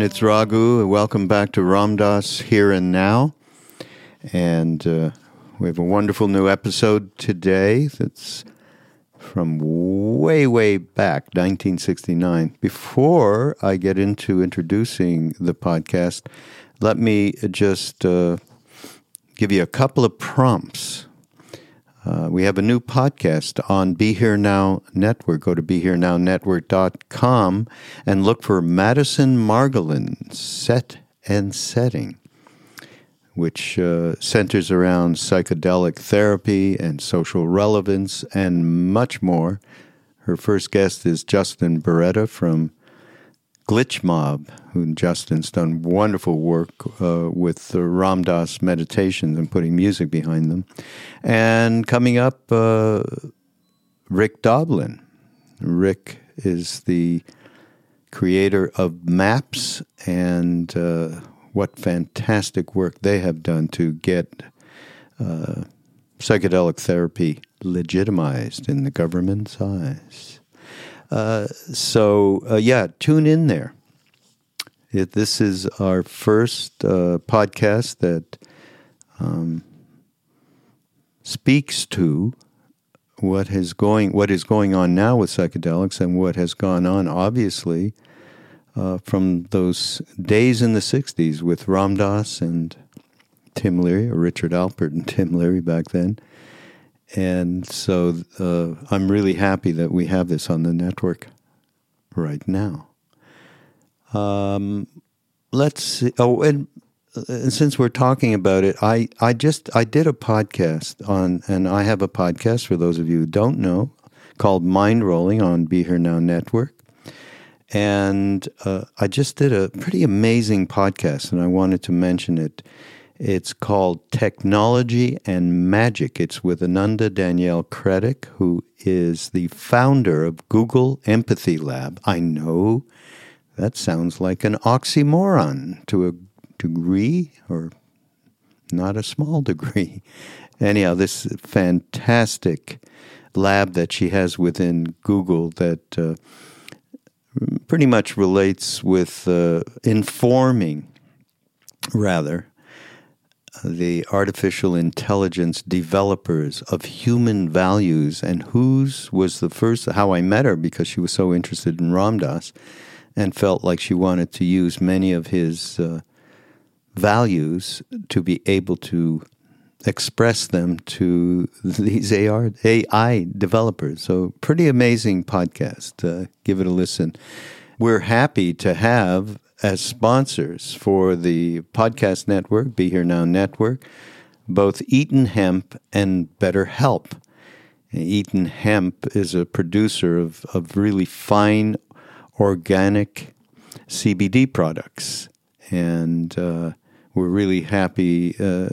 Everyone, it's Raghu. Welcome back to Ram Dass Here and Now. And uh, we have a wonderful new episode today that's from way, way back, 1969. Before I get into introducing the podcast, let me just uh, give you a couple of prompts. Uh, we have a new podcast on Be Here Now Network. Go to BeHereNowNetwork.com and look for Madison Margolin Set and Setting, which uh, centers around psychedelic therapy and social relevance and much more. Her first guest is Justin Boreta from Glitch Mob, who Justin's done wonderful work uh, with the Ram Dass meditations and putting music behind them. And coming up, uh, Rick Doblin. Rick is the creator of Maps, and uh, what fantastic work they have done to get uh, psychedelic therapy legitimized in the government's eyes. So, uh, yeah, tune in there. It, this is our first uh, podcast that um, speaks to what is going what is going on now with psychedelics and what has gone on, obviously, uh, from those days in the '60s with Ram Dass and Tim Leary, or Richard Alpert and Tim Leary back then, and so uh, I'm really happy that we have this on the network right now. Um, let's see. Oh, and, and since we're talking about it, I, I just I did a podcast on, and I have a podcast for those of you who don't know, called Mind Rolling on Be Here Now Network. And uh, I just did a pretty amazing podcast, and I wanted to mention it. It's called Technology and Magic. It's with Ananda Danielle Krettek, who is the founder of Google Empathy Lab. I know that sounds like an oxymoron to a degree, or not a small degree. Anyhow, this fantastic lab that she has within Google that uh, pretty much relates with uh, informing, rather, the artificial intelligence developers of human values and whose was the first how I met her because she was so interested in Ram Dass and felt like she wanted to use many of his uh, values to be able to express them to these AR, AI developers. So, pretty amazing podcast. Uh, give it a listen. We're happy to have as sponsors for the podcast network, Be Here Now Network, both Eaton Hemp and BetterHelp. Eaton Hemp is a producer of, of really fine organic CBD products. And uh, we're really happy. Uh,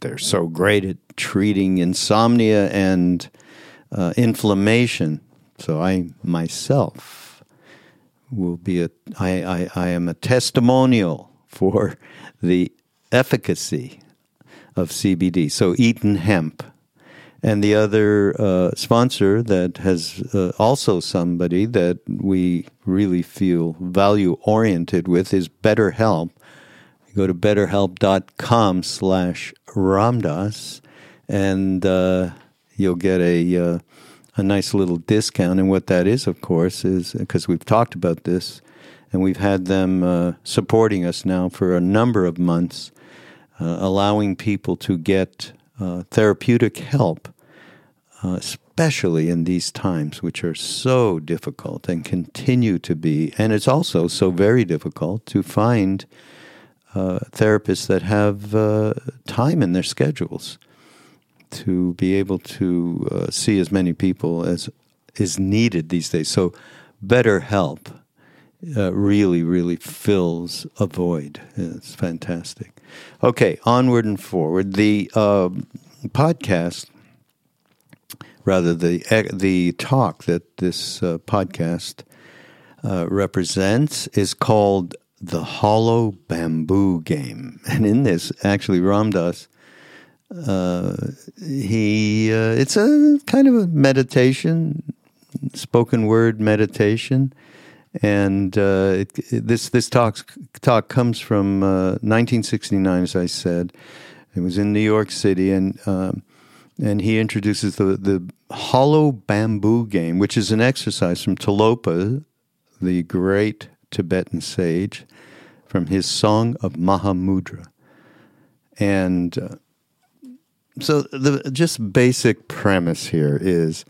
they're so great at treating insomnia and uh, inflammation. So I myself will be a I, I, I am a testimonial for the efficacy of CBD. So Eaton Hemp. And the other uh, sponsor that has uh, also somebody that we really feel value oriented with is BetterHelp. Go to betterhelp.com slash ramdas and uh, you'll get a uh, a nice little discount. And what that is, of course, is because we've talked about this and we've had them uh, supporting us now for a number of months, uh, allowing people to get uh, therapeutic help, uh, especially in these times, which are so difficult and continue to be. And it's also so very difficult to find uh, therapists that have uh, time in their schedules to be able to uh, see as many people as is needed these days. So, BetterHelp uh, really, really fills a void. It's fantastic. Okay, onward and forward. The uh, podcast, rather the the talk that this uh, podcast uh, represents, is called the Hollow Bamboo Game, and in this, actually, Ram Dass uh, he uh, it's a kind of a meditation, spoken word meditation, And uh, it, this this talk talk comes from uh, 1969, as I said. It was in New York City, and um, and he introduces the the hollow bamboo game, which is an exercise from Tilopa, the great Tibetan sage, from his Song of Mahamudra, and. So the just basic premise here is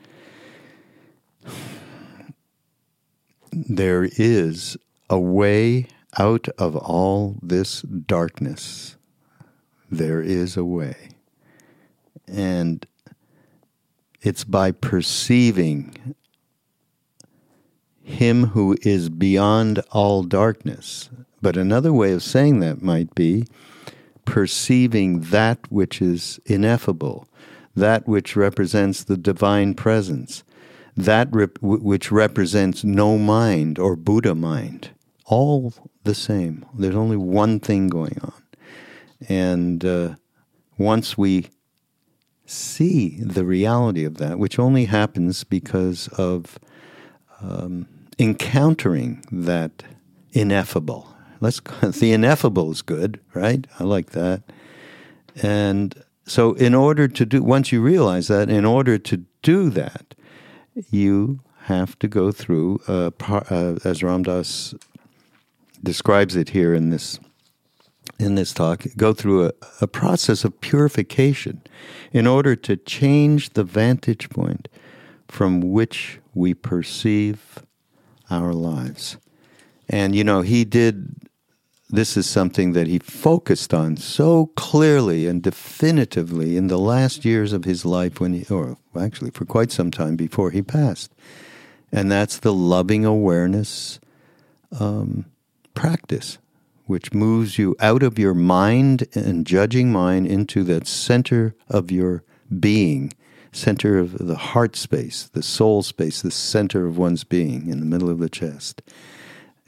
there is a way out of all this darkness. There is a way. And it's by perceiving Him who is beyond all darkness. But another way of saying that might be perceiving that which is ineffable, that which represents the divine presence, that rep- which represents no mind or Buddha mind. All the same. There's only one thing going on. And uh, once we see the reality of that, which only happens because of um, encountering that ineffable, let's the ineffable is good, right? I like that. And so in order to do once you realize that, in order to do that, you have to go through uh, as Ram Dass describes it here in this in this talk, go through a, a process of purification in order to change the vantage point from which we perceive our lives. And you know, he did this is something that he focused on so clearly and definitively in the last years of his life when he, or actually for quite some time before he passed. And that's the loving awareness um, practice, which moves you out of your mind and judging mind into that center of your being, center of the heart space, the soul space, the center of one's being in the middle of the chest.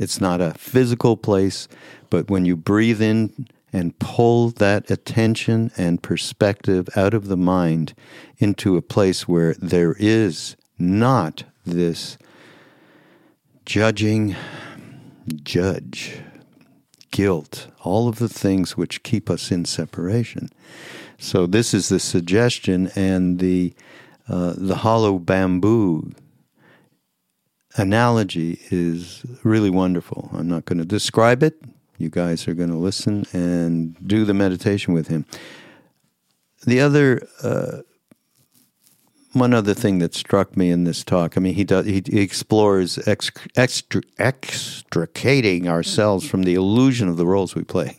It's not a physical place, but when you breathe in and pull that attention and perspective out of the mind into a place where there is not this judging, judge, guilt, all of the things which keep us in separation. So this is the suggestion, and the uh, the hollow bamboo analogy is really wonderful. I'm not going to describe it. You guys are going to listen and do the meditation with him. The other, uh, one other thing that struck me in this talk, I mean, he does he, explores ex, extricating ourselves from the illusion of the roles we play,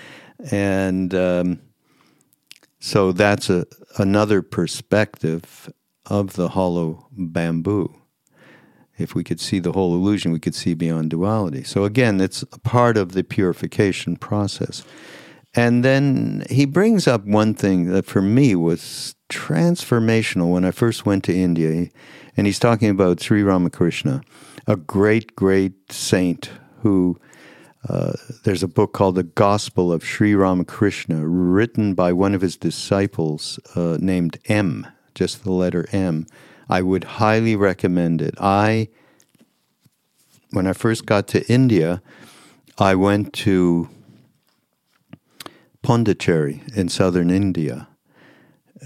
and um, so that's a another perspective of the hollow bamboo if we could see the whole illusion, we could see beyond duality. So again, it's part of the purification process. And then he brings up one thing that for me was transformational when I first went to India. And he's talking about Sri Ramakrishna, a great, great saint who uh, there's a book called The Gospel of Sri Ramakrishna, written by one of his disciples uh, named M, just the letter M. I would highly recommend it. I, when I first got to India, I went to Pondicherry in southern India,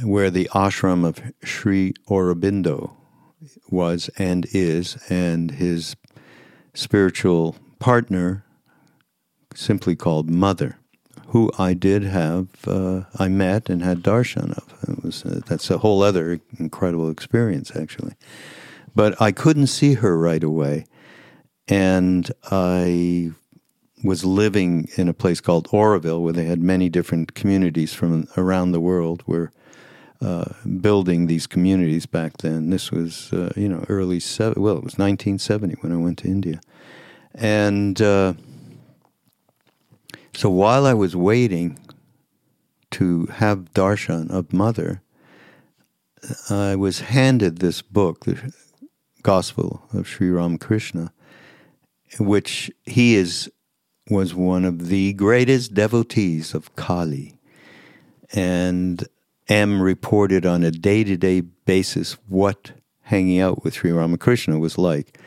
where the ashram of Sri Aurobindo was and is, and his spiritual partner, simply called Mother who I did have, uh, I met and had darshan of. It was uh, that's a whole other incredible experience, actually. But I couldn't see her right away, and I was living in a place called Auroville, where they had many different communities from around the world. Were uh, building these communities back then. This was, uh, you know, early seven. Well, it was 1970 when I went to India, and uh, so while I was waiting to have darshan of Mother, I was handed this book, the Gospel of Sri Ramakrishna, which he is was one of the greatest devotees of Kali. And M reported on a day to day basis what hanging out with Sri Ramakrishna was like.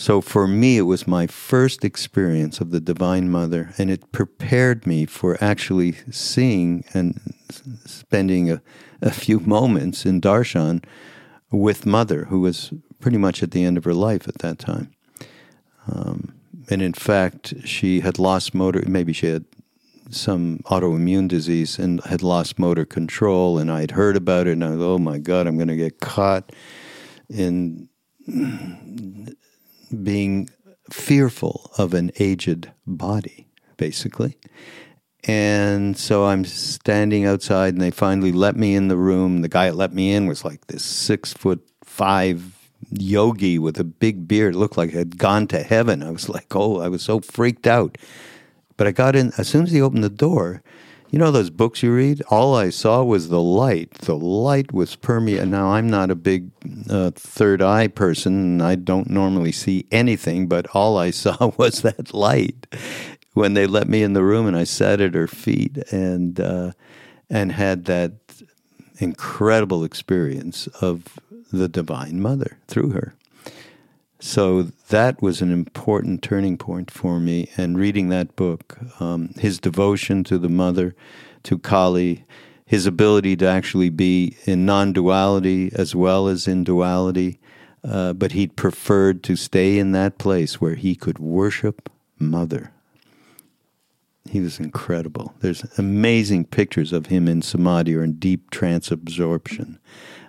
So for me, it was my first experience of the Divine Mother, and it prepared me for actually seeing and spending a, a few moments in Darshan with Mother, who was pretty much at the end of her life at that time. Um, and in fact, she had lost motor, maybe she had some autoimmune disease and had lost motor control. And I'd heard about it, and I was, oh my God, I'm going to get caught in being fearful of an aged body, basically. And so I'm standing outside, and they finally let me in the room. The guy that let me in was like this six foot five yogi with a big beard, looked like had gone to heaven. I was like, oh, I was so freaked out. But I got in as soon as he opened the door. You know those books you read? All I saw was the light. The light was permeating. Now I'm not a big uh, third eye person, I don't normally see anything. But all I saw was that light when they let me in the room, and I sat at her feet and uh, and had that incredible experience of the Divine Mother through her. So that was an important turning point for me. And reading that book, um, his devotion to the Mother, to Kali, his ability to actually be in non duality as well as in duality, uh, but he preferred to stay in that place where he could worship Mother. He was incredible. There's amazing pictures of him in samadhi or in deep trance absorption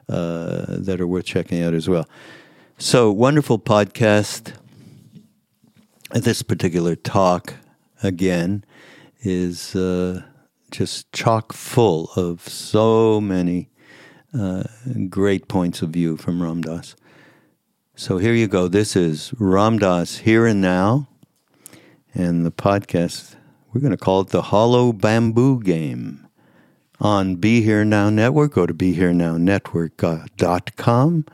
uh, that are worth checking out as well. So, wonderful podcast. This particular talk, again, is uh, just chock full of so many uh, great points of view from Ram Dass. So, here you go. This is Ram Dass Here and Now. And the podcast, we're going to call it the Hollow Bamboo Game on Be Here Now Network. Go to BeHereNowNetwork.com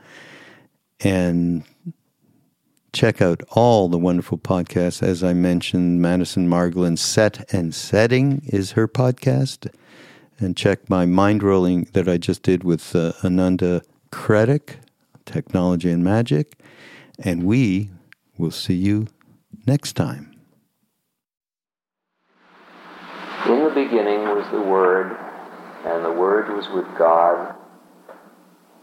and check out all the wonderful podcasts. As I mentioned, Madison Margolin's Set and Setting is her podcast. And check my mind rolling that I just did with uh, Ananda Krettek, Technology and Magic. And we will see you next time. In the beginning was the Word and the Word was with God,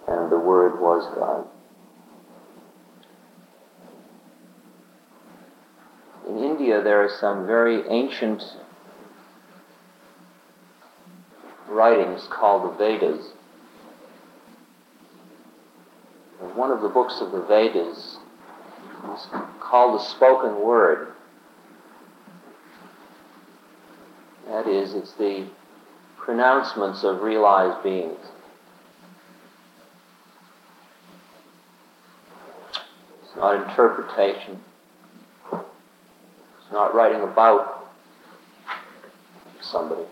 and the Word was God. In India, there are some very ancient writings called the Vedas. And one of the books of the Vedas is called the Spoken Word. That is, it's the pronouncements of realized beings. It's not interpretation. Not writing about somebody.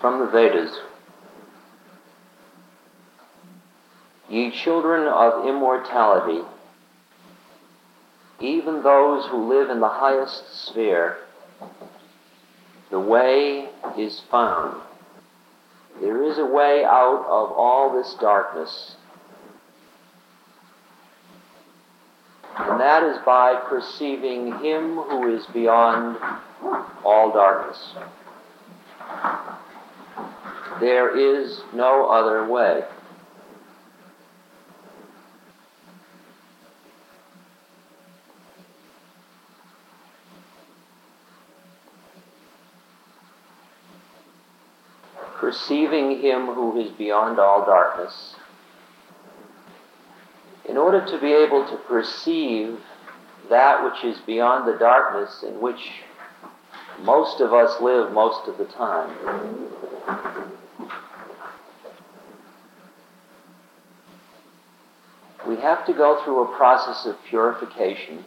From the Vedas. Ye children of immortality, even those who live in the highest sphere, the way is found. There is a way out of all this darkness. And that is by perceiving Him who is beyond all darkness. There is no other way. perceiving Him who is beyond all darkness. In order to be able to perceive that which is beyond the darkness in which most of us live most of the time, we have to go through a process of purification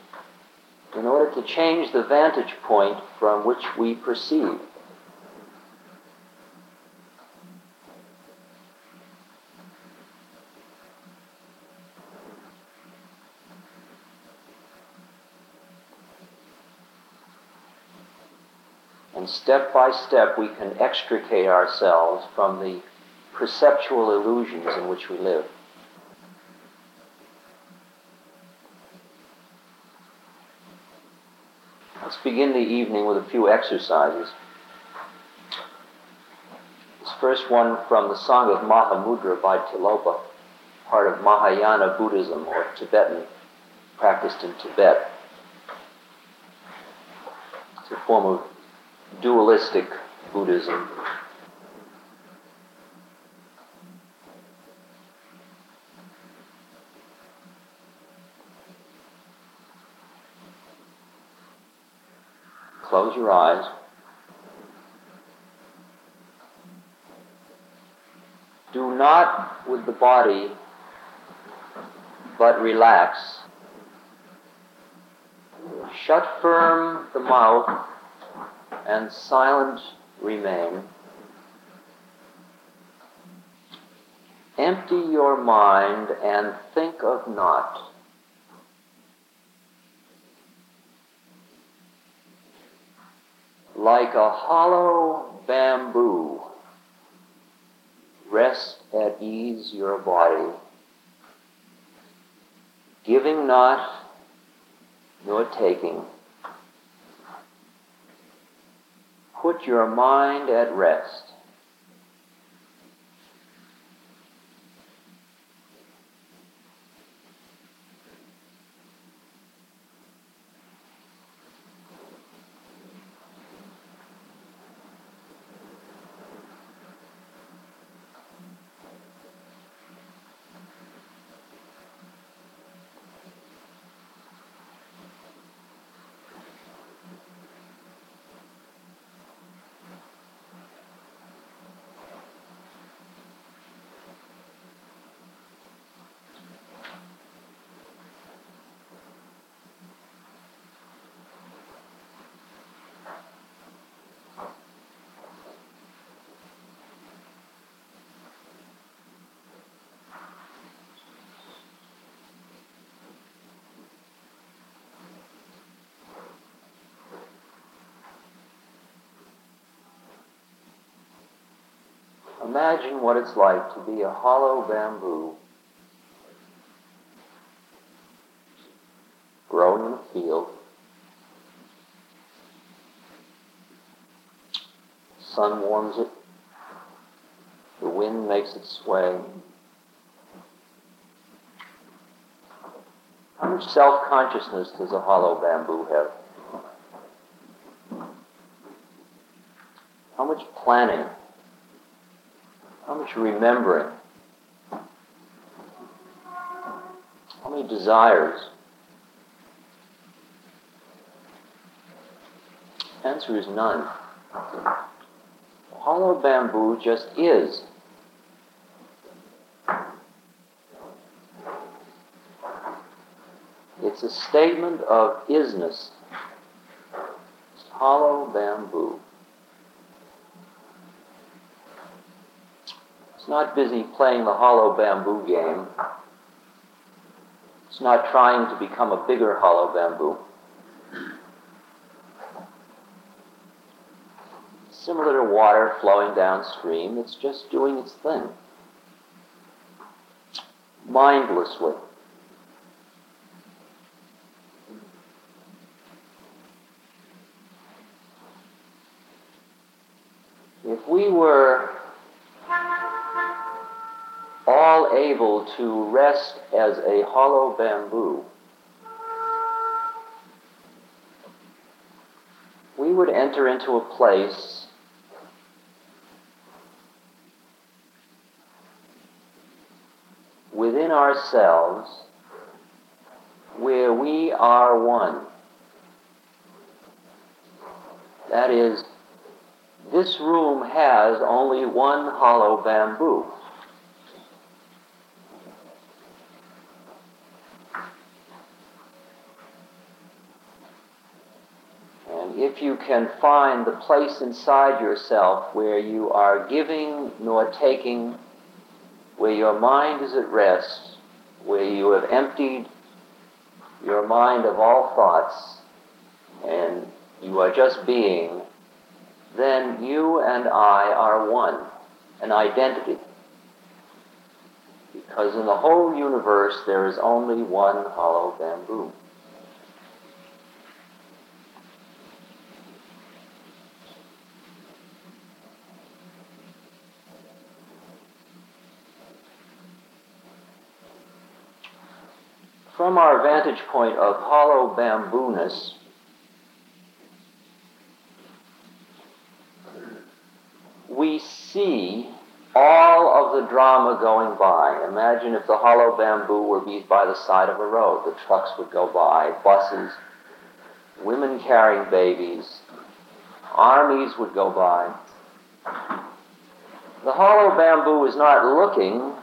in order to change the vantage point from which we perceive. And step by step, we can extricate ourselves from the perceptual illusions in which we live. Let's begin the evening with a few exercises. This first one from the Song of Mahamudra by Tilopa, part of Mahayana Buddhism or Tibetan, practiced in Tibet. It's a form of dualistic Buddhism. Close your eyes. Do not with the body, but relax. Shut firm the mouth and silent remain. Empty your mind and think of naught. Like a hollow bamboo, rest at ease your body, giving not nor taking. Put your mind at rest. Imagine what it's like to be a hollow bamboo growing in a field. Sun warms it. The wind makes it sway. How much self-consciousness does a hollow bamboo have? How much planning? Much remembering? How many desires? Answer is none. Hollow bamboo just is. It's a statement of isness. It's hollow bamboo. It's not busy playing the hollow bamboo game. It's not trying to become a bigger hollow bamboo. Similar to water flowing downstream, it's just doing its thing. Mindlessly. If we were able to rest as a hollow bamboo, we would enter into a place within ourselves where we are one. That is, this room has only one hollow bamboo. And if you can find the place inside yourself where you are giving nor taking, where your mind is at rest, where you have emptied your mind of all thoughts, and you are just being, then you and I are one, an identity. Because in the whole universe there is only one hollow bamboo. From our vantage point of hollow bamboo-ness, we see all of the drama going by. Imagine if the hollow bamboo were by the side of a road. The trucks would go by, buses, women carrying babies, armies would go by. The hollow bamboo is not looking,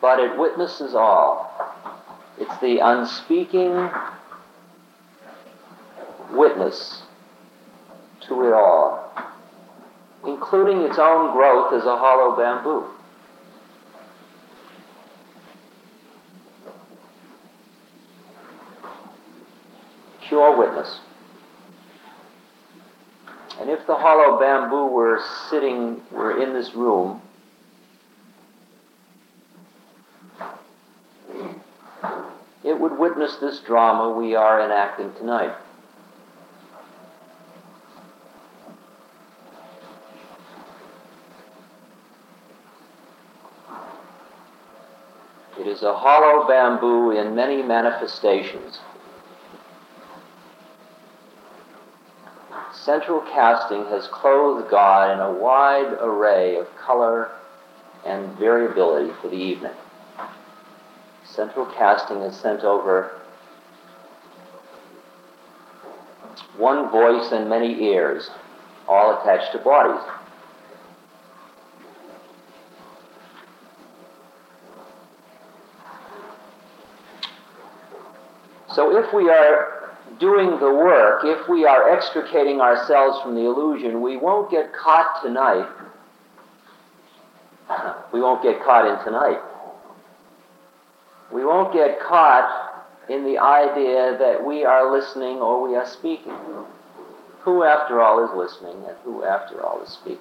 but it witnesses all. It's the unspeaking witness to it all including its own growth as a hollow bamboo. Pure witness. And if the hollow bamboo were sitting, were in this room, it would witness this drama we are enacting tonight. It is a hollow bamboo in many manifestations. Central casting has clothed God in a wide array of color and variability for the evening. Central casting has sent over one voice and many ears, all attached to bodies. So if we are doing the work, if we are extricating ourselves from the illusion, we won't get caught tonight. We won't get caught in tonight. We won't get caught in the idea that we are listening or we are speaking. Who, after all, is listening and who, after all, is speaking?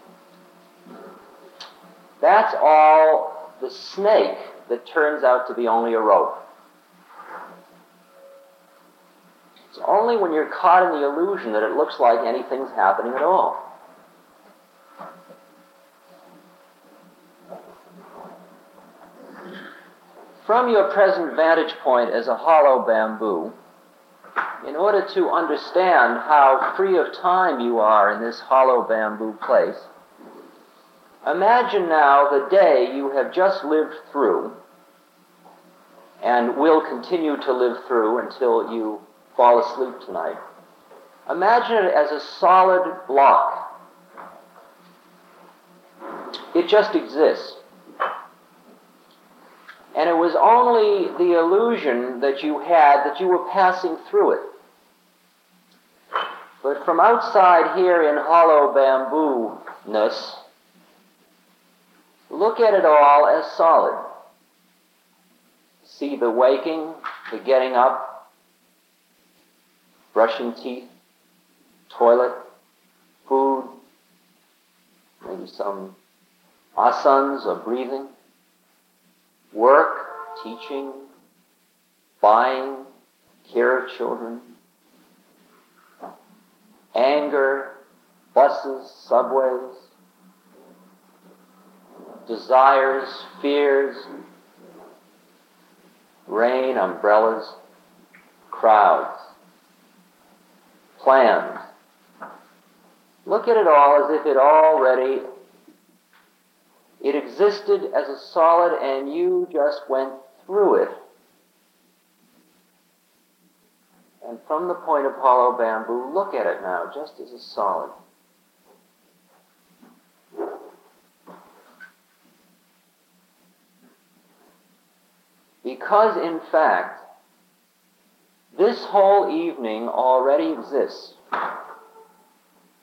That's all the snake that turns out to be only a rope. It's only when you're caught in the illusion that it looks like anything's happening at all. From your present vantage point as a hollow bamboo, in order to understand how free of time you are in this hollow bamboo place, imagine now the day you have just lived through and will continue to live through until you fall asleep tonight. Imagine it as a solid block. It just exists. Was only the illusion that you had that you were passing through it. But from outside here in hollow bamboo ness, look at it all as solid. See the waking, the getting up, brushing teeth, toilet, food, maybe some asanas or breathing, work, teaching, buying, care of children, anger, buses, subways, desires, fears, rain, umbrellas, crowds plans. Look at it all as if it already it existed as a solid and you just went through it. And from the point of hollow bamboo, look at it now just as a solid. Because, in fact, this whole evening already exists.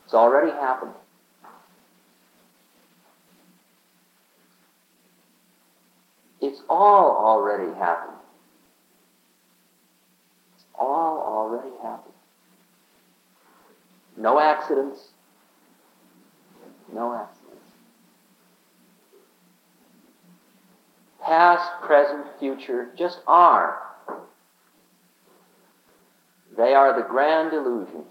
It's already happened. It's all already happened. It's all already happened. No accidents. No accidents. past, present, future, just are. They are the grand illusion.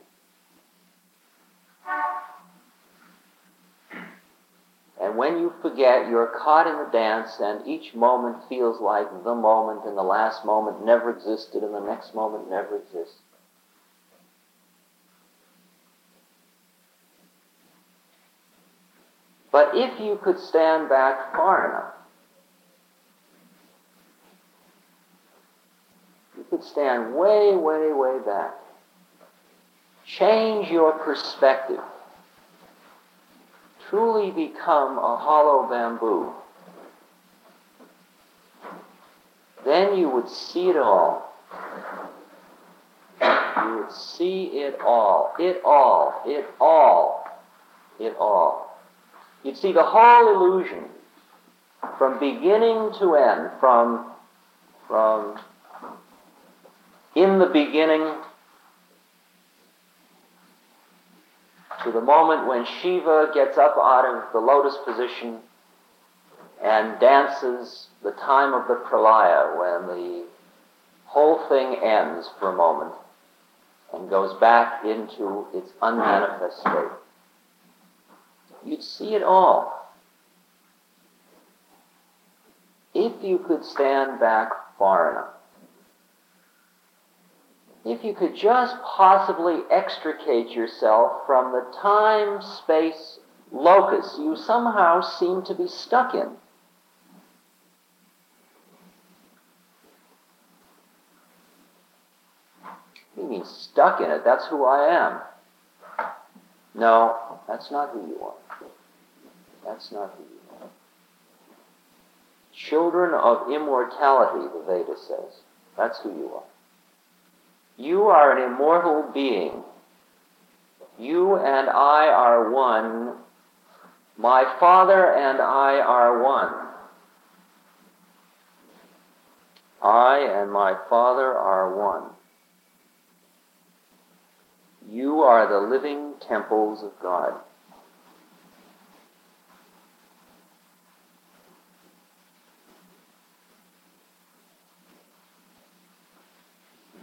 And when you forget, you're caught in the dance, and each moment feels like the moment, and the last moment never existed, and the next moment never exists. But if you could stand back far enough, you could stand way, way, way back. Change your perspective. Truly become a hollow bamboo. Then you would see it all. You would see it all. It all. It all. It all. You'd see the whole illusion from beginning to end, from, from in the beginning to the moment when Shiva gets up out of the lotus position and dances the time of the pralaya when the whole thing ends for a moment and goes back into its unmanifest state. You'd see it all. If you could stand back far enough. If you could just possibly extricate yourself from the time space locus you somehow seem to be stuck in. You mean stuck in it? That's who I am. No, that's not who you are. That's not who you are. Children of immortality, the Veda says. That's who you are. You are an immortal being. You and I are one. My Father and I are one. I and my Father are one. You are the living temples of God.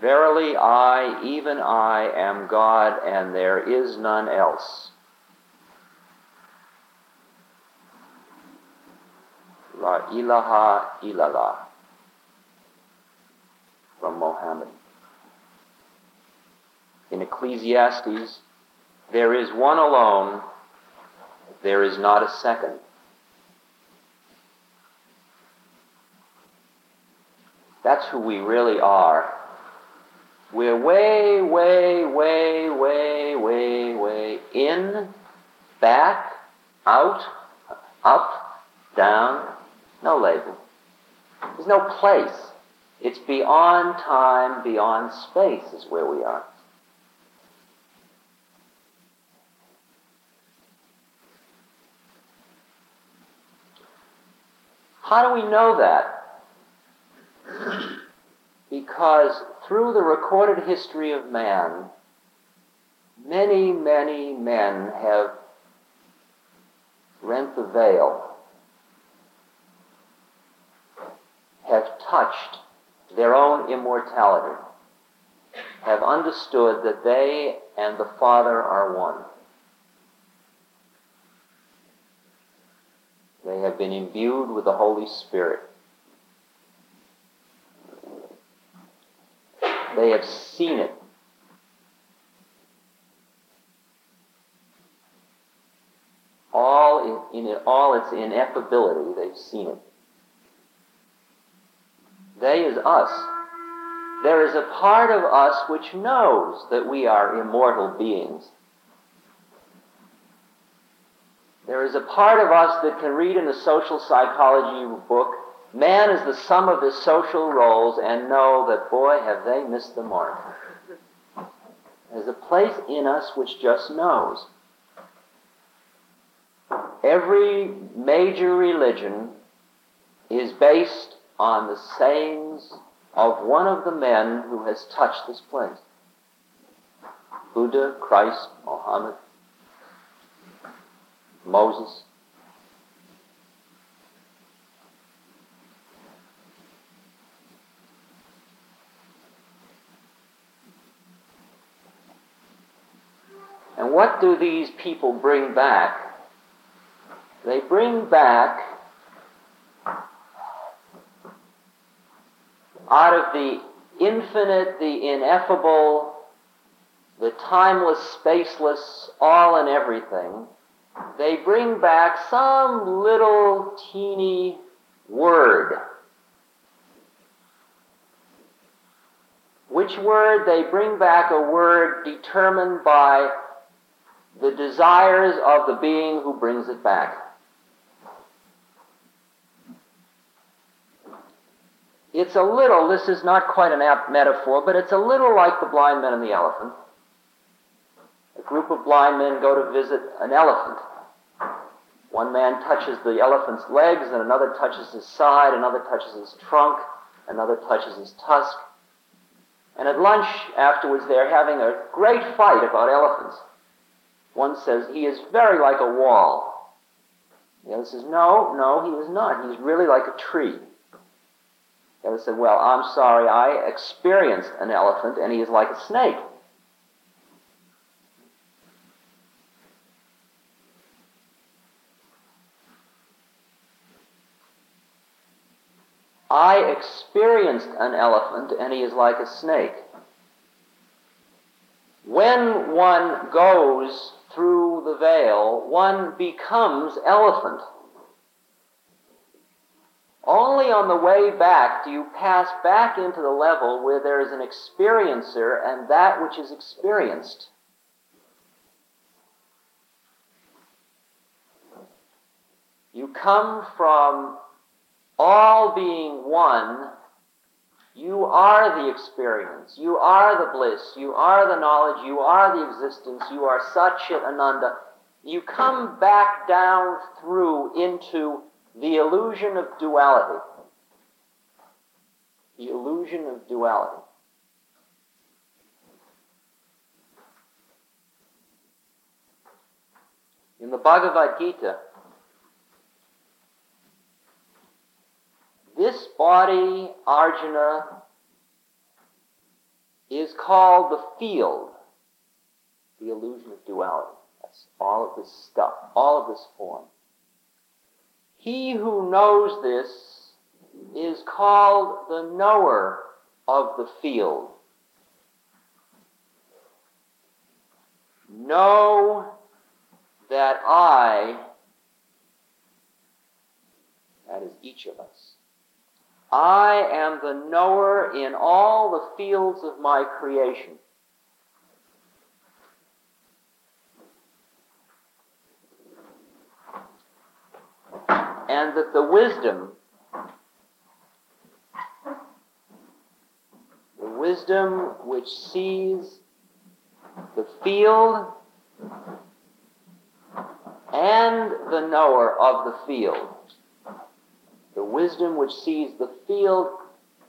Verily, I, even I, am God, and there is none else. La ilaha illallah from Mohammed. In Ecclesiastes, there is one alone, there is not a second. That's who we really are we're way, way, way, way, way, way in, back, out, up, down. No label. There's no place. It's beyond time, beyond space is where we are. How do we know that? Because through the recorded history of man, many, many men have rent the veil, have touched their own immortality, have understood that they and the Father are one. They have been imbued with the Holy Spirit. They have seen it. All in, in all its ineffability, they've seen it. They is us. There is a part of us which knows that we are immortal beings. There is a part of us that can read in the social psychology book Man is the sum of his social roles and know that, boy, have they missed the mark. There's a place in us which just knows. Every major religion is based on the sayings of one of the men who has touched this place Buddha, Christ, Mohammed, Moses. And do these people bring back? They bring back out of the infinite, the ineffable, the timeless, spaceless, all and everything, they bring back some little teeny word. Which word? They bring back a word determined by the desires of the being who brings it back. It's a little, this is not quite an apt metaphor, but it's a little like the blind men and the elephant. A group of blind men go to visit an elephant. One man touches the elephant's legs, and another touches his side, another touches his trunk, another touches his tusk. And at lunch afterwards, they're having a great fight about elephants. One says, he is very like a wall. The other says, no, no, he is not. He's really like a tree. The other said, well, I'm sorry, I experienced an elephant, and he is like a snake. I experienced an elephant and he is like a snake. When one goes through the veil, one becomes elephant. Only on the way back do you pass back into the level where there is an experiencer and that which is experienced. You come from all being one, you are the experience, you are the bliss, you are the knowledge, you are the existence, you are Satchit Ananda. You come back down through into the illusion of duality. The illusion of duality. In the Bhagavad Gita, This body, Arjuna, is called the field, the illusion of duality. That's all of this stuff, all of this form. He who knows this is called the knower of the field. Know that I, that is each of us, I am the knower in all the fields of my creation. And that the wisdom, the wisdom which sees the field and the knower of the field the wisdom which sees the field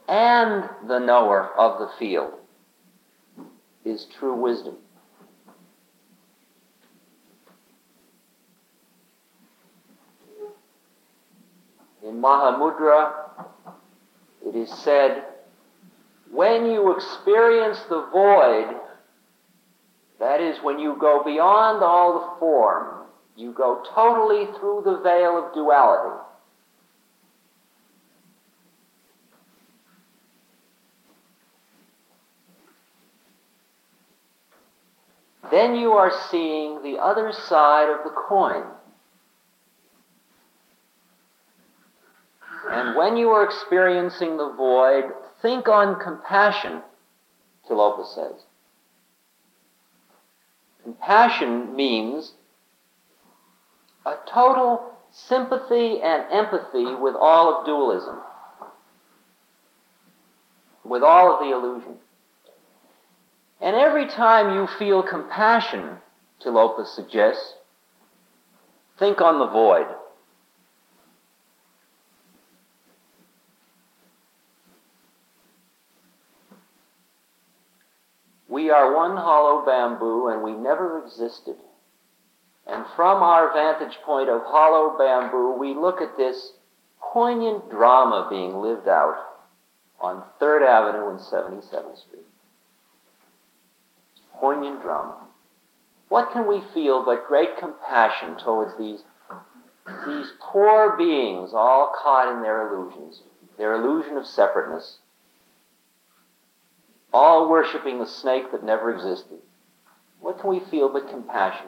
and the knower of the field is true wisdom. In Mahamudra, it is said, when you experience the void, that is, when you go beyond all the form, you go totally through the veil of duality. Then you are seeing the other side of the coin. And when you are experiencing the void, think on compassion, Tilopa says. Compassion means a total sympathy and empathy with all of dualism, with all of the illusion. And every time you feel compassion, Tilopa suggests, think on the void. We are one hollow bamboo and we never existed. And from our vantage point of hollow bamboo, we look at this poignant drama being lived out on 3rd Avenue and 77th Street poignant drama. what can we feel but great compassion towards these, these poor beings all caught in their illusions, their illusion of separateness, all worshiping the snake that never existed? What can we feel but compassion?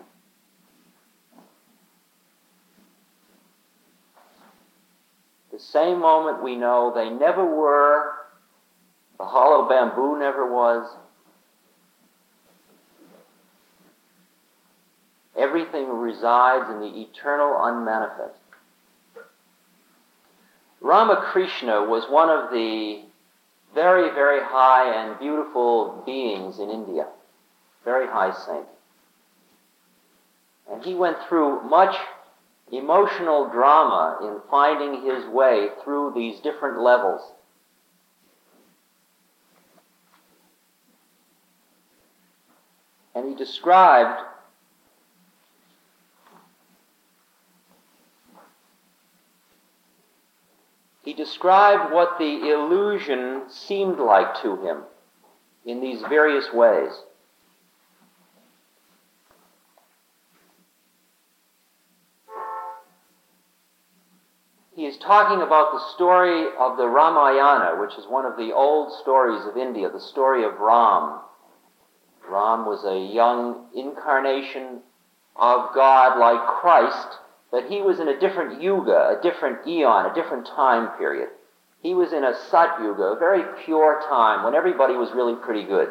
The same moment we know they never were, the hollow bamboo never was, everything resides in the eternal unmanifest. Ramakrishna was one of the very, very high and beautiful beings in India, very high saint. And he went through much emotional drama in finding his way through these different levels. And he described he described what the illusion seemed like to him in these various ways. He is talking about the story of the Ramayana, which is one of the old stories of India, the story of Ram. Ram was a young incarnation of God like Christ but he was in a different yuga, a different eon, a different time period. He was in a Sat Yuga, a very pure time when everybody was really pretty good.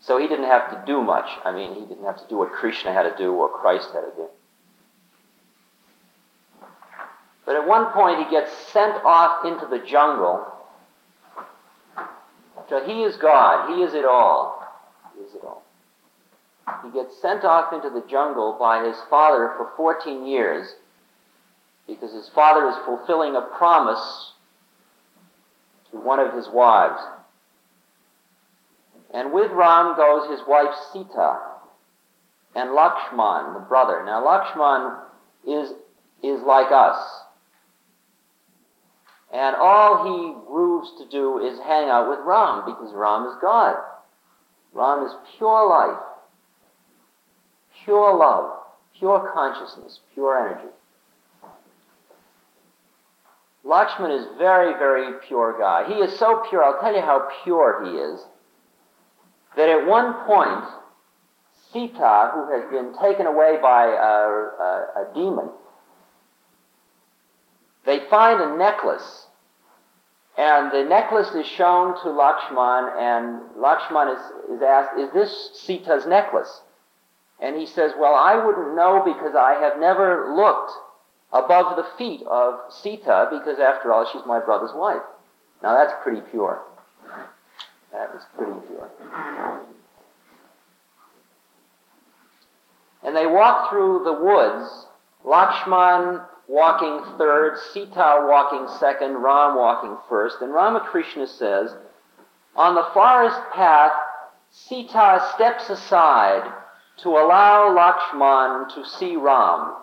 So he didn't have to do much. I mean, he didn't have to do what Krishna had to do or Christ had to do. But at one point, he gets sent off into the jungle. So he is God. He is it all. He is it all. He gets sent off into the jungle by his father for 14 years because his father is fulfilling a promise to one of his wives. And with Ram goes his wife Sita and Lakshman, the brother. Now, Lakshman is, is like us. And all he grooves to do is hang out with Ram because Ram is God. Ram is pure life pure love, pure consciousness, pure energy. Lakshman is very, very pure guy. He is so pure, I'll tell you how pure he is, that at one point, Sita, who has been taken away by a, a, a demon, they find a necklace and the necklace is shown to Lakshman, and Lakshman is, is asked, Is this Sita's necklace? And he says, Well, I wouldn't know because I have never looked above the feet of Sita because, after all, she's my brother's wife. Now, that's pretty pure. That is pretty pure. And they walk through the woods, Lakshman walking third, Sita walking second, Ram walking first. And Ramakrishna says, On the forest path, Sita steps aside to allow Lakshman to see Ram.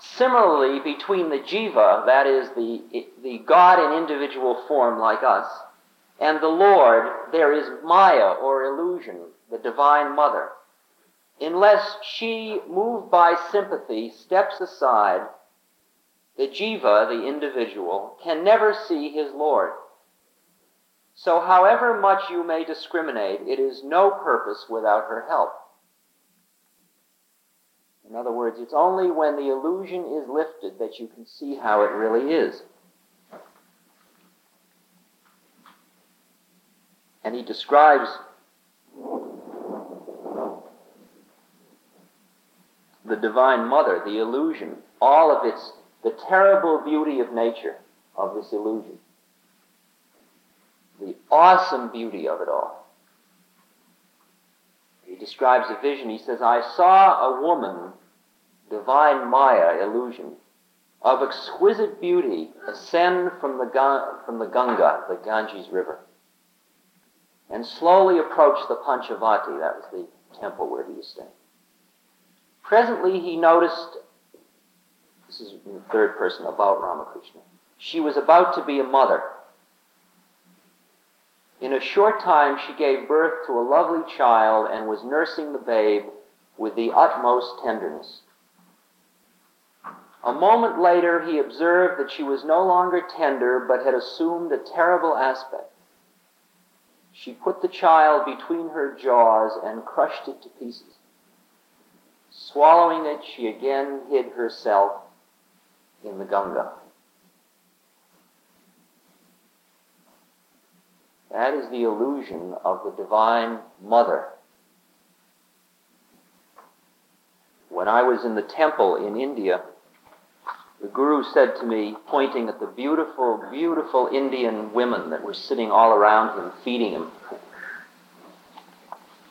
Similarly, between the jiva, that is the, the God in individual form like us, and the Lord, there is Maya or illusion, the Divine Mother. Unless she, moved by sympathy, steps aside, the jiva, the individual, can never see his Lord. So, however much you may discriminate, it is no purpose without her help. In other words, it's only when the illusion is lifted that you can see how it really is. And he describes the Divine Mother, the illusion, all of its, the terrible beauty of nature of this illusion the awesome beauty of it all. He describes a vision. He says, I saw a woman, divine Maya illusion, of exquisite beauty ascend from the, from the Ganga, the Ganges River, and slowly approach the Panchavati, that was the temple where he was staying. Presently, he noticed, this is in the third person about Ramakrishna, she was about to be a mother. In a short time, she gave birth to a lovely child and was nursing the babe with the utmost tenderness. A moment later, he observed that she was no longer tender, but had assumed a terrible aspect. She put the child between her jaws and crushed it to pieces. Swallowing it, she again hid herself in the Ganga. That is the illusion of the Divine Mother. When I was in the temple in India, the Guru said to me, pointing at the beautiful, beautiful Indian women that were sitting all around him, feeding him.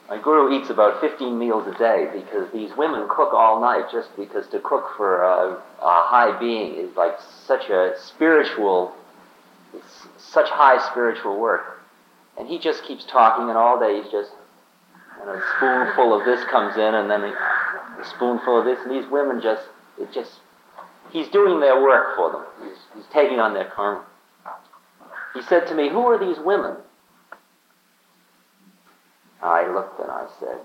My Guru eats about 15 meals a day because these women cook all night just because to cook for a, a high being is like such a spiritual, such high spiritual work. And he just keeps talking, and all day he's just, and a spoonful of this comes in, and then a spoonful of this, and these women just, it just, he's doing their work for them. He's, he's taking on their karma. He said to me, Who are these women? I looked and I said,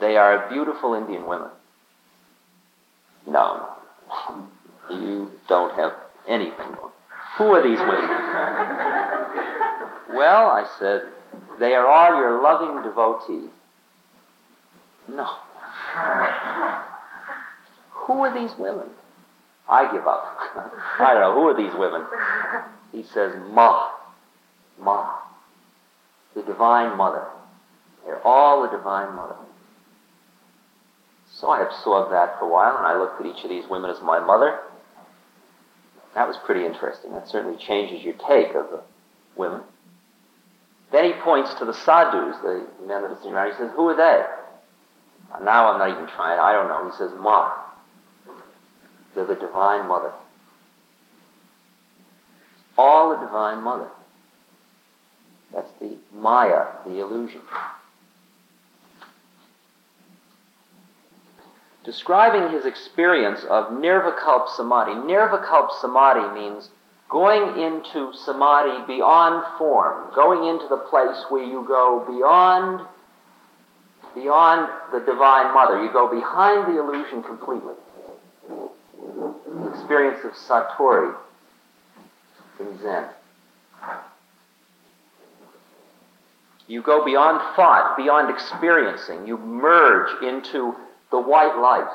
They are beautiful Indian women. No, you don't have anything. Who are these women? Well, I said, they are all your loving devotees. No. Who are these women? I give up. I don't know. Who are these women? He says, Ma. Ma the Divine Mother. They're all the Divine Mother. So I absorbed that for a while, and I looked at each of these women as my mother. That was pretty interesting. That certainly changes your take of the women. Then he points to the sadhus, the men are sitting around. He says, Who are they? Now I'm not even trying. I don't know. He says, Ma. They're the Divine Mother. All the Divine Mother. That's the Maya, the illusion. Describing his experience of Nirvikalp Samadhi. Nirvikalp Samadhi means going into Samadhi beyond form, going into the place where you go beyond beyond the Divine Mother. You go behind the illusion completely. The experience of Satori in Zen. You go beyond thought, beyond experiencing. You merge into the white light.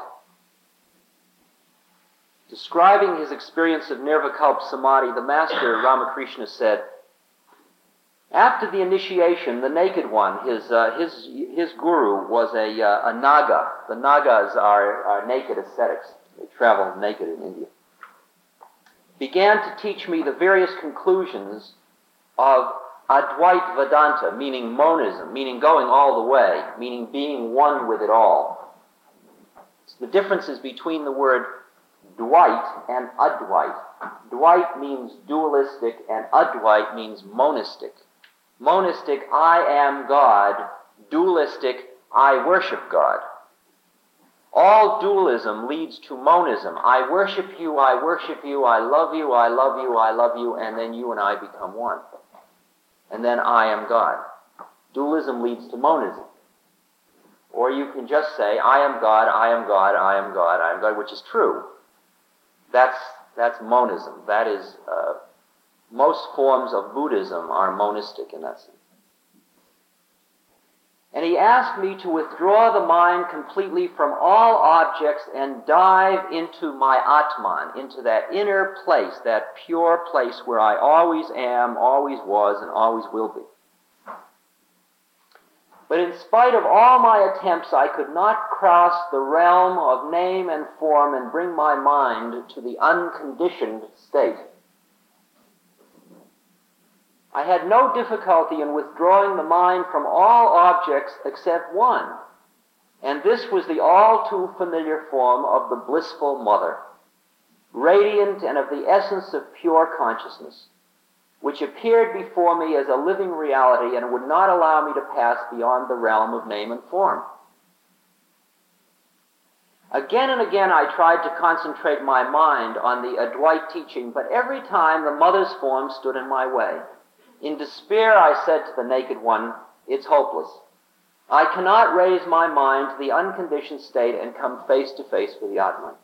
Describing his experience of Nirvikalp Samadhi, the master Ramakrishna said, after the initiation, the naked one, his, uh, his, his guru, was a, uh, a Naga. The Nagas are, are naked ascetics. They travel naked in India. Began to teach me the various conclusions of Advait Vedanta, meaning monism, meaning going all the way, meaning being one with it all. The differences between the word Dvait and Advait. Dvait means dualistic and Advait means monistic. Monistic, I am God. Dualistic, I worship God. All dualism leads to monism. I worship you, I worship you, I love you, I love you, I love you, and then you and I become one and then I am God. Dualism leads to monism. Or you can just say, I am God, I am God, I am God, I am God, which is true. That's, that's monism. That is, uh, most forms of Buddhism are monistic in that sense. And he asked me to withdraw the mind completely from all objects and dive into my Atman, into that inner place, that pure place where I always am, always was, and always will be. But in spite of all my attempts, I could not cross the realm of name and form and bring my mind to the unconditioned state. I had no difficulty in withdrawing the mind from all objects except one, and this was the all too familiar form of the blissful mother, radiant and of the essence of pure consciousness, which appeared before me as a living reality and would not allow me to pass beyond the realm of name and form. Again and again I tried to concentrate my mind on the Advait teaching, but every time the mother's form stood in my way. In despair, I said to the naked one, It's hopeless. I cannot raise my mind to the unconditioned state and come face to face with the Atman.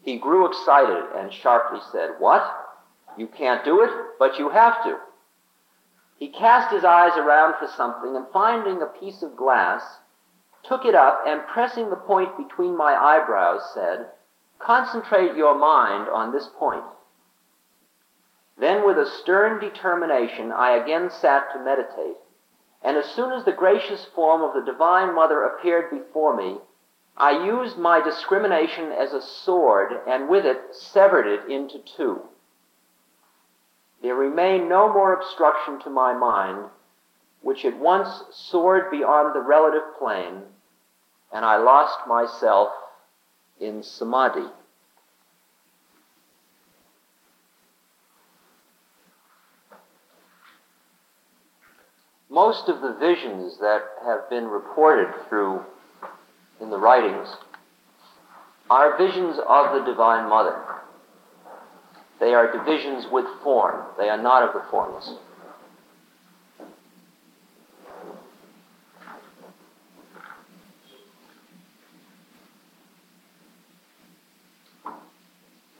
He grew excited and sharply said, What? You can't do it, but you have to. He cast his eyes around for something and finding a piece of glass, took it up and pressing the point between my eyebrows said, Concentrate your mind on this point. Then with a stern determination I again sat to meditate, and as soon as the gracious form of the Divine Mother appeared before me, I used my discrimination as a sword and with it severed it into two. There remained no more obstruction to my mind, which at once soared beyond the relative plane, and I lost myself in samadhi. Most of the visions that have been reported through in the writings are visions of the Divine Mother. They are divisions with form. They are not of the formless.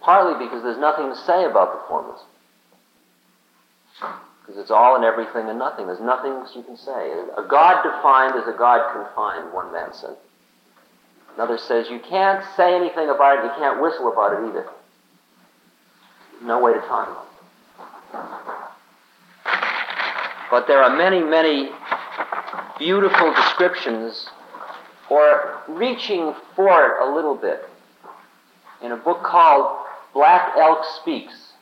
Partly because there's nothing to say about the formless. Because it's all and everything and nothing. There's nothing you can say. A God defined is a God confined, one man said. Another says you can't say anything about it, you can't whistle about it either. No way to talk them. But there are many, many beautiful descriptions or reaching for it a little bit in a book called Black Elk Speaks,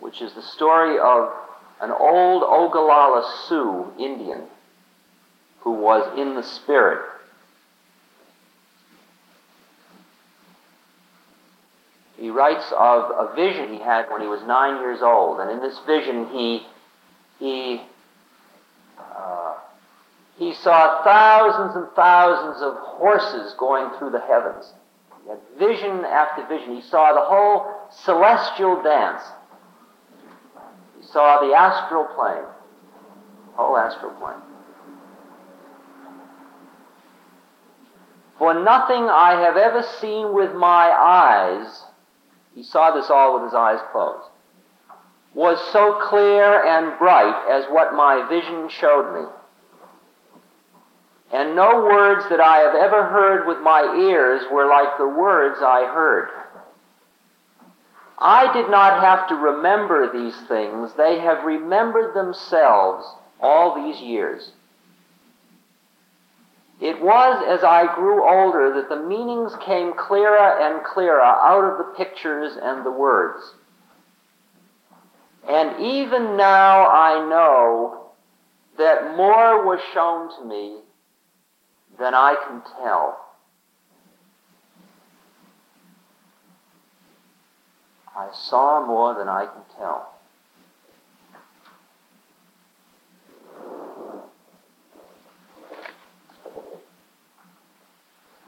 which is the story of an old Oglala Sioux Indian who was in the spirit. He writes of a vision he had when he was nine years old, and in this vision he he uh, he saw thousands and thousands of horses going through the heavens. He had vision after vision. He saw the whole celestial dance He saw the astral plane, whole astral plane. For nothing I have ever seen with my eyes, he saw this all with his eyes closed, was so clear and bright as what my vision showed me. And no words that I have ever heard with my ears were like the words I heard. I did not have to remember these things. They have remembered themselves all these years. It was as I grew older that the meanings came clearer and clearer out of the pictures and the words. And even now I know that more was shown to me than I can tell. I saw more than I can tell.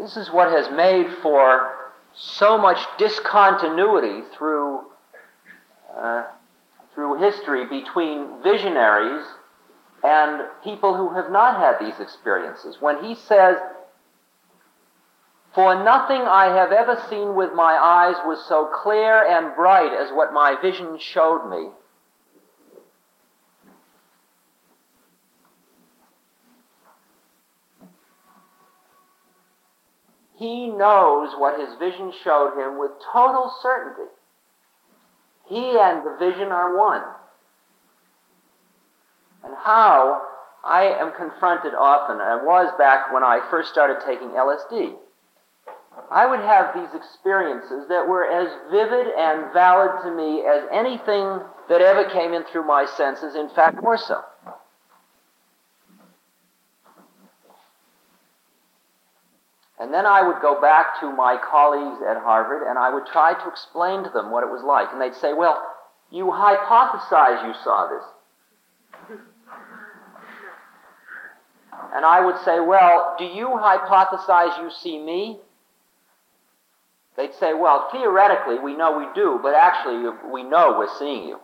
This is what has made for so much discontinuity through, uh, through history between visionaries and people who have not had these experiences. When he says, for nothing I have ever seen with my eyes was so clear and bright as what my vision showed me. He knows what his vision showed him with total certainty. He and the vision are one. And how I am confronted often, and was back when I first started taking LSD. I would have these experiences that were as vivid and valid to me as anything that ever came in through my senses, in fact, more so. And then I would go back to my colleagues at Harvard and I would try to explain to them what it was like. And they'd say, Well, you hypothesize you saw this. And I would say, Well, do you hypothesize you see me? They'd say, Well, theoretically, we know we do, but actually, we know we're seeing you.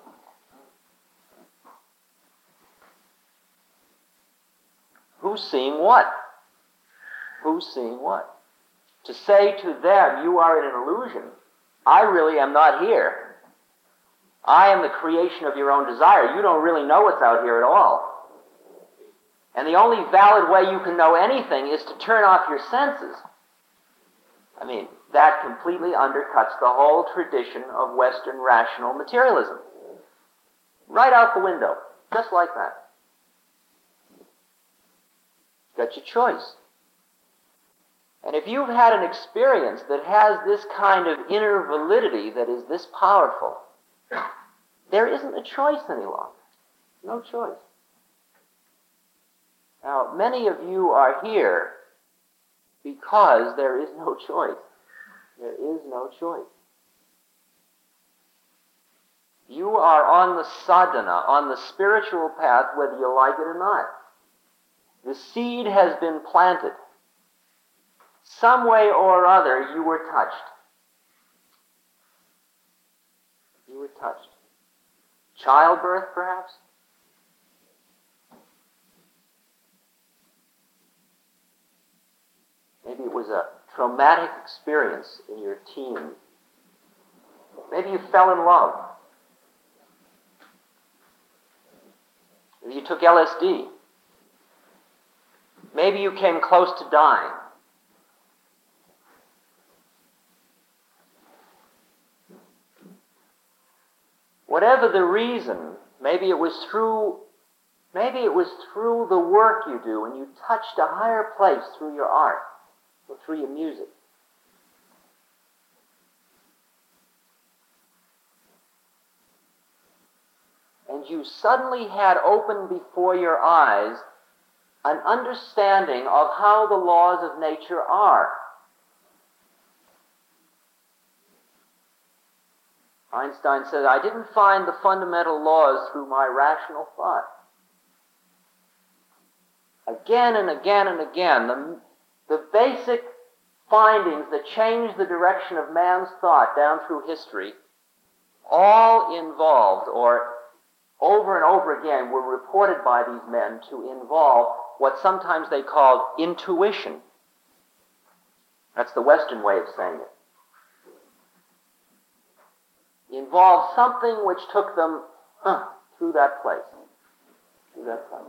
Who's seeing what? Who's seeing what? To say to them, you are in an illusion, I really am not here. I am the creation of your own desire. You don't really know what's out here at all. And the only valid way you can know anything is to turn off your senses. I mean, that completely undercuts the whole tradition of Western rational materialism. Right out the window, just like that. Got your choice. And if you've had an experience that has this kind of inner validity that is this powerful, there isn't a choice any longer. No choice. Now, many of you are here because there is no choice. There is no choice. You are on the sadhana, on the spiritual path, whether you like it or not. The seed has been planted. Some way or other, you were touched. You were touched. Childbirth, perhaps? Maybe it was a traumatic experience in your teen. Maybe you fell in love. Maybe you took LSD. Maybe you came close to dying. Whatever the reason, maybe it was through maybe it was through the work you do and you touched a higher place through your art or through your music. And you suddenly had open before your eyes an understanding of how the laws of nature are. Einstein said, I didn't find the fundamental laws through my rational thought. Again and again and again, the, the basic findings that change the direction of man's thought down through history all involved, or over and over again, were reported by these men to involve what sometimes they called intuition. That's the Western way of saying it involved something which took them through that place. Through that place.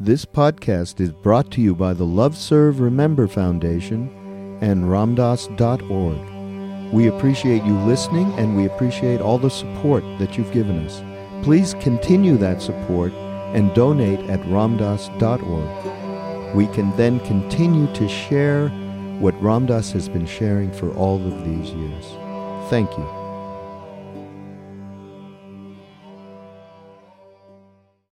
This podcast is brought to you by the Love Serve Remember Foundation and RamDass.org. We appreciate you listening and we appreciate all the support that you've given us. Please continue that support and donate at RamDass.org. We can then continue to share what Ram Dass has been sharing for all of these years. Thank you.